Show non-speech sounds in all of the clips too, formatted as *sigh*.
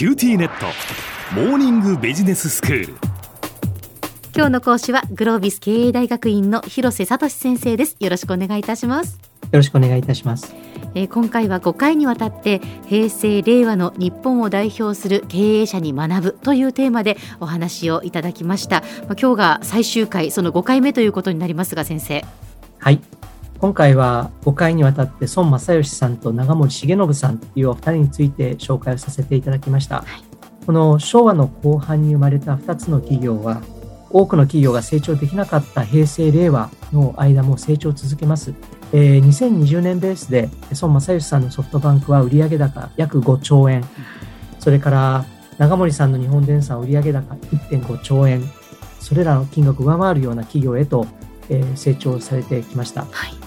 QTnet。モーニングビジネススクール。今日の講師はグロービス経営大学院の広瀬聡先生です。よろしくお願いいたします。よろしくお願いいたします。えー、今回は5回にわたって平成令和の日本を代表する経営者に学ぶというテーマでお話をいただきました。まあ、今日が最終回その5回目ということになりますが先生。はい今回は5回にわたって孫正義さんと永守重信さんというお二人について紹介をさせていただきました、はい、この昭和の後半に生まれた2つの企業は多くの企業が成長できなかった平成令和の間も成長を続けます。えー、2020年ベースで孫正義さんのソフトバンクは売上高約5兆円、それから長森さんの日本電産売上高1.5兆円、それらの金額を上回るような企業へと、えー、成長されてきました、はい。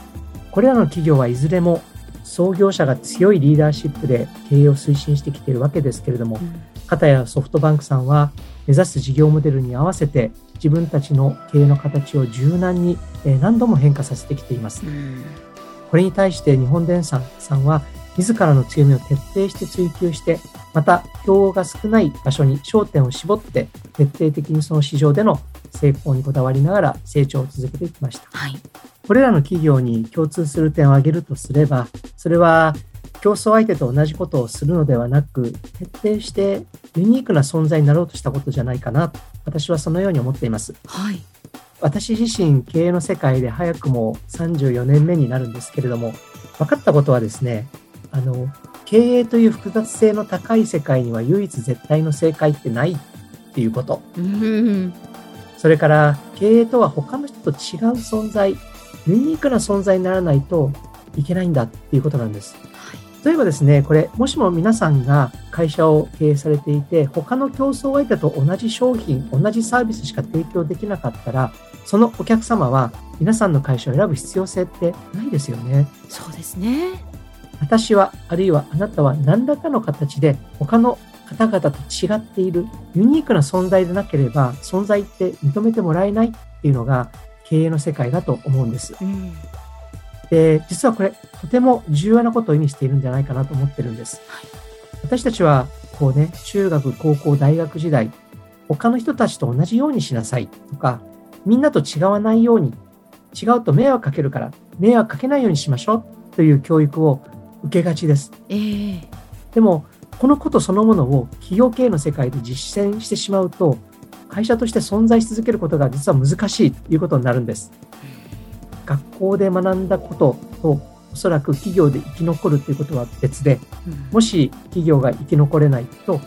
これらの企業はいずれも創業者が強いリーダーシップで経営を推進してきているわけですけれども、うん、片やソフトバンクさんは目指す事業モデルに合わせて自分たちの経営の形を柔軟に何度も変化させてきています。これに対して日本電産さんは自らの強みを徹底して追求して、また競合が少ない場所に焦点を絞って徹底的にその市場での成功にこだわりながら成長を続けてきました。はい、これらの企業に共通する点を挙げるとすれば、それは競争相手と同じことをするのではなく、徹底してユニークな存在になろうとしたことじゃないかな、私はそのように思っています。はい、私自身、経営の世界で早くも34年目になるんですけれども、分かったことはですね、あの、経営という複雑性の高い世界には唯一絶対の正解ってないっていうこと。それから、経営とは他の人と違う存在、ユニークな存在にならないといけないんだっていうことなんです。例えばですね、これ、もしも皆さんが会社を経営されていて、他の競争相手と同じ商品、同じサービスしか提供できなかったら、そのお客様は皆さんの会社を選ぶ必要性ってないですよね。そうですね。私は、あるいはあなたは何らかの形で他の方々と違っているユニークな存在でなければ存在って認めてもらえないっていうのが経営の世界だと思うんです。うんで、実はこれ、とても重要なことを意味しているんじゃないかなと思ってるんです。はい、私たちは、こうね、中学、高校、大学時代、他の人たちと同じようにしなさいとか、みんなと違わないように、違うと迷惑かけるから、迷惑かけないようにしましょうという教育を受けがちです。えー、でも、このことそのものを企業経営の世界で実践してしまうと、会社として存在し続けることが実は難しいということになるんです。学校で学んだこととおそらく企業で生き残るということは別で、もし企業が生き残れないと、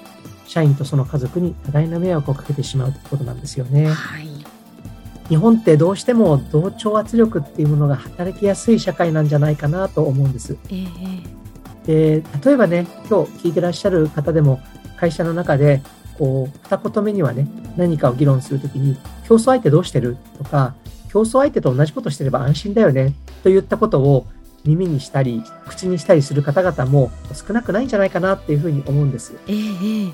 社員とその家族に多大な迷惑をかけてしまうということなんですよね。はい、日本ってどうしても同調圧力っていうものが働きやすい社会なんじゃないかなと思うんです。えー、で例えばね、今日聞いてらっしゃる方でも会社の中でこう二言目にはね、何かを議論するときに、競争相手どうしてる？とか、競争相手と同じことしてれば安心だよねといったことを耳にしたり口にしたりする方々も少なくないんじゃないかなっていうふうに思うんです。えー、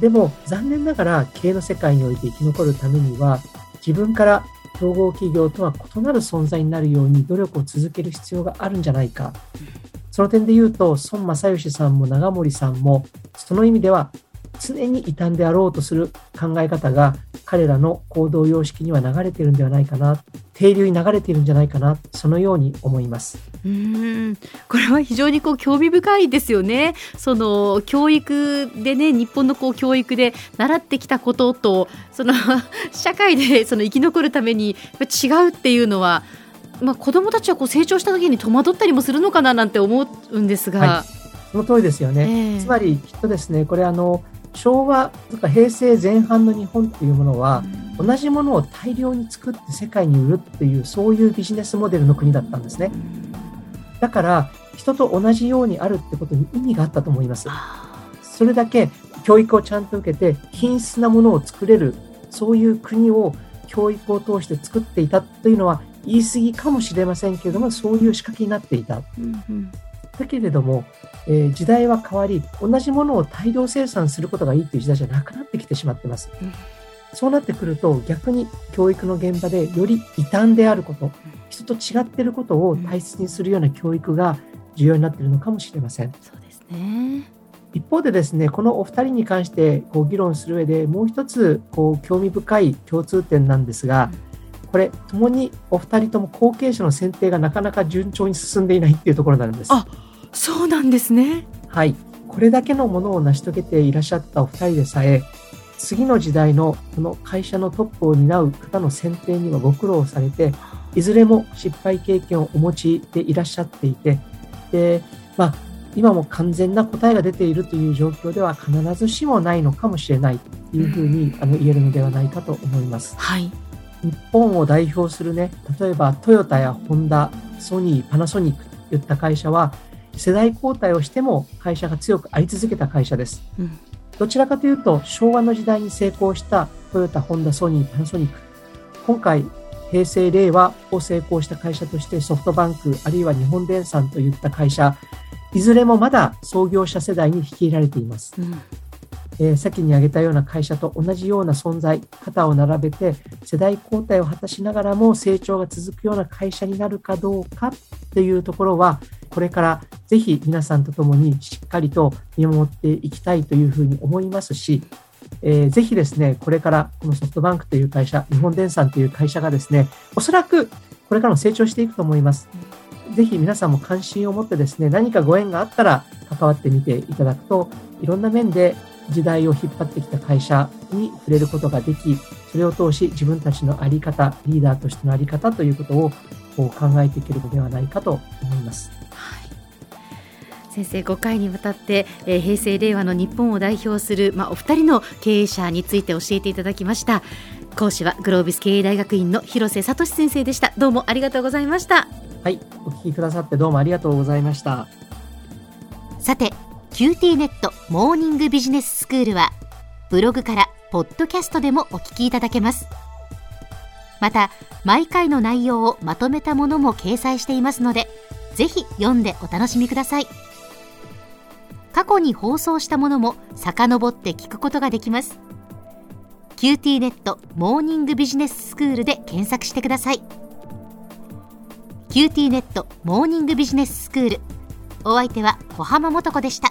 でも残念ながら経営の世界において生き残るためには自分から競合企業とは異なる存在になるように努力を続ける必要があるんじゃないか。その点で言うと孫正義さんも長森さんもその意味では常に異端であろうとする考え方が彼らの行動様式には流れているんではないかな。停留に流れているんじゃないかな。そのように思います。うん。これは非常にこう興味深いですよね。その教育でね日本のこう教育で習ってきたこととその *laughs* 社会でその生き残るために違うっていうのはまあ、子どもたちはこう成長した時に戸惑ったりもするのかななんて思うんですが、はい、その通りですよね、えー、つまりきっとですねこれあの昭和とか平成前半の日本っていうものは、同じものを大量に作って世界に売るっていう、そういうビジネスモデルの国だったんですね。だから、人と同じようにあるってことに意味があったと思います。それだけ教育をちゃんと受けて、品質なものを作れる、そういう国を教育を通して作っていたというのは言い過ぎかもしれませんけれども、そういう仕掛けになっていた。うんうんだけれども、えー、時代は変わり、同じものを大量生産することがいいという時代じゃなくなってきてしまってます。うん、そうなってくると、逆に教育の現場でより異端であること、人と違っていることを大切にするような教育が重要になっているのかもしれません。そうですね。一方でですね、このお二人に関してこう議論する上でもう一つこう興味深い共通点なんですが、これ、ともにお二人とも後継者の選定がなかなか順調に進んでいないっていうところなんです。あそうなんですね。はい。これだけのものを成し遂げていらっしゃったお二人でさえ、次の時代のこの会社のトップを担う方の選定にはご苦労されて、いずれも失敗経験をお持ちでいらっしゃっていて、で、まあ、今も完全な答えが出ているという状況では必ずしもないのかもしれないというふうに、あの言えるのではないかと思います。はい。日本を代表するね、例えばトヨタやホンダ、ソニー、パナソニックといった会社は、世代交代をしても会社が強くあり続けた会社です。うん、どちらかというと、昭和の時代に成功したトヨタ、ホンダ、ソニー、パナソニック。今回、平成、令和を成功した会社としてソフトバンク、あるいは日本電産といった会社、いずれもまだ創業者世代に率いられています。うんえー、先に挙げたような会社と同じような存在、肩を並べて世代交代を果たしながらも成長が続くような会社になるかどうかというところは、これからぜひ皆さんと共にしっかりと見守っていきたいというふうに思いますし、えー、ぜひですね、これからこのソフトバンクという会社、日本電産という会社がですね、おそらくこれからも成長していくと思います。ぜひ皆さんも関心を持ってですね、何かご縁があったら関わってみていただくと、いろんな面で時代を引っ張ってきた会社に触れることができ、それを通し自分たちの在り方、リーダーとしての在り方ということを考えていけるのではないかと思います。先生5回にわたって、えー、平成令和の日本を代表する、まあ、お二人の経営者について教えていただきました。講師はグロービス経営大学院の広瀬聡先生でした。どうもありがとうございました。はいお聞きくださってどうもありがとうございました。さて QT ネットモーニングビジネススクールはブログからポッドキャストでもお聞きいただけます。また毎回の内容をまとめたものも掲載していますのでぜひ読んでお楽しみください過去に放送したものも遡って聞くことができます。QT ネットモーニングビジネススクールで検索してください。QT ネットモーニングビジネススクール。お相手は小浜もとこでした。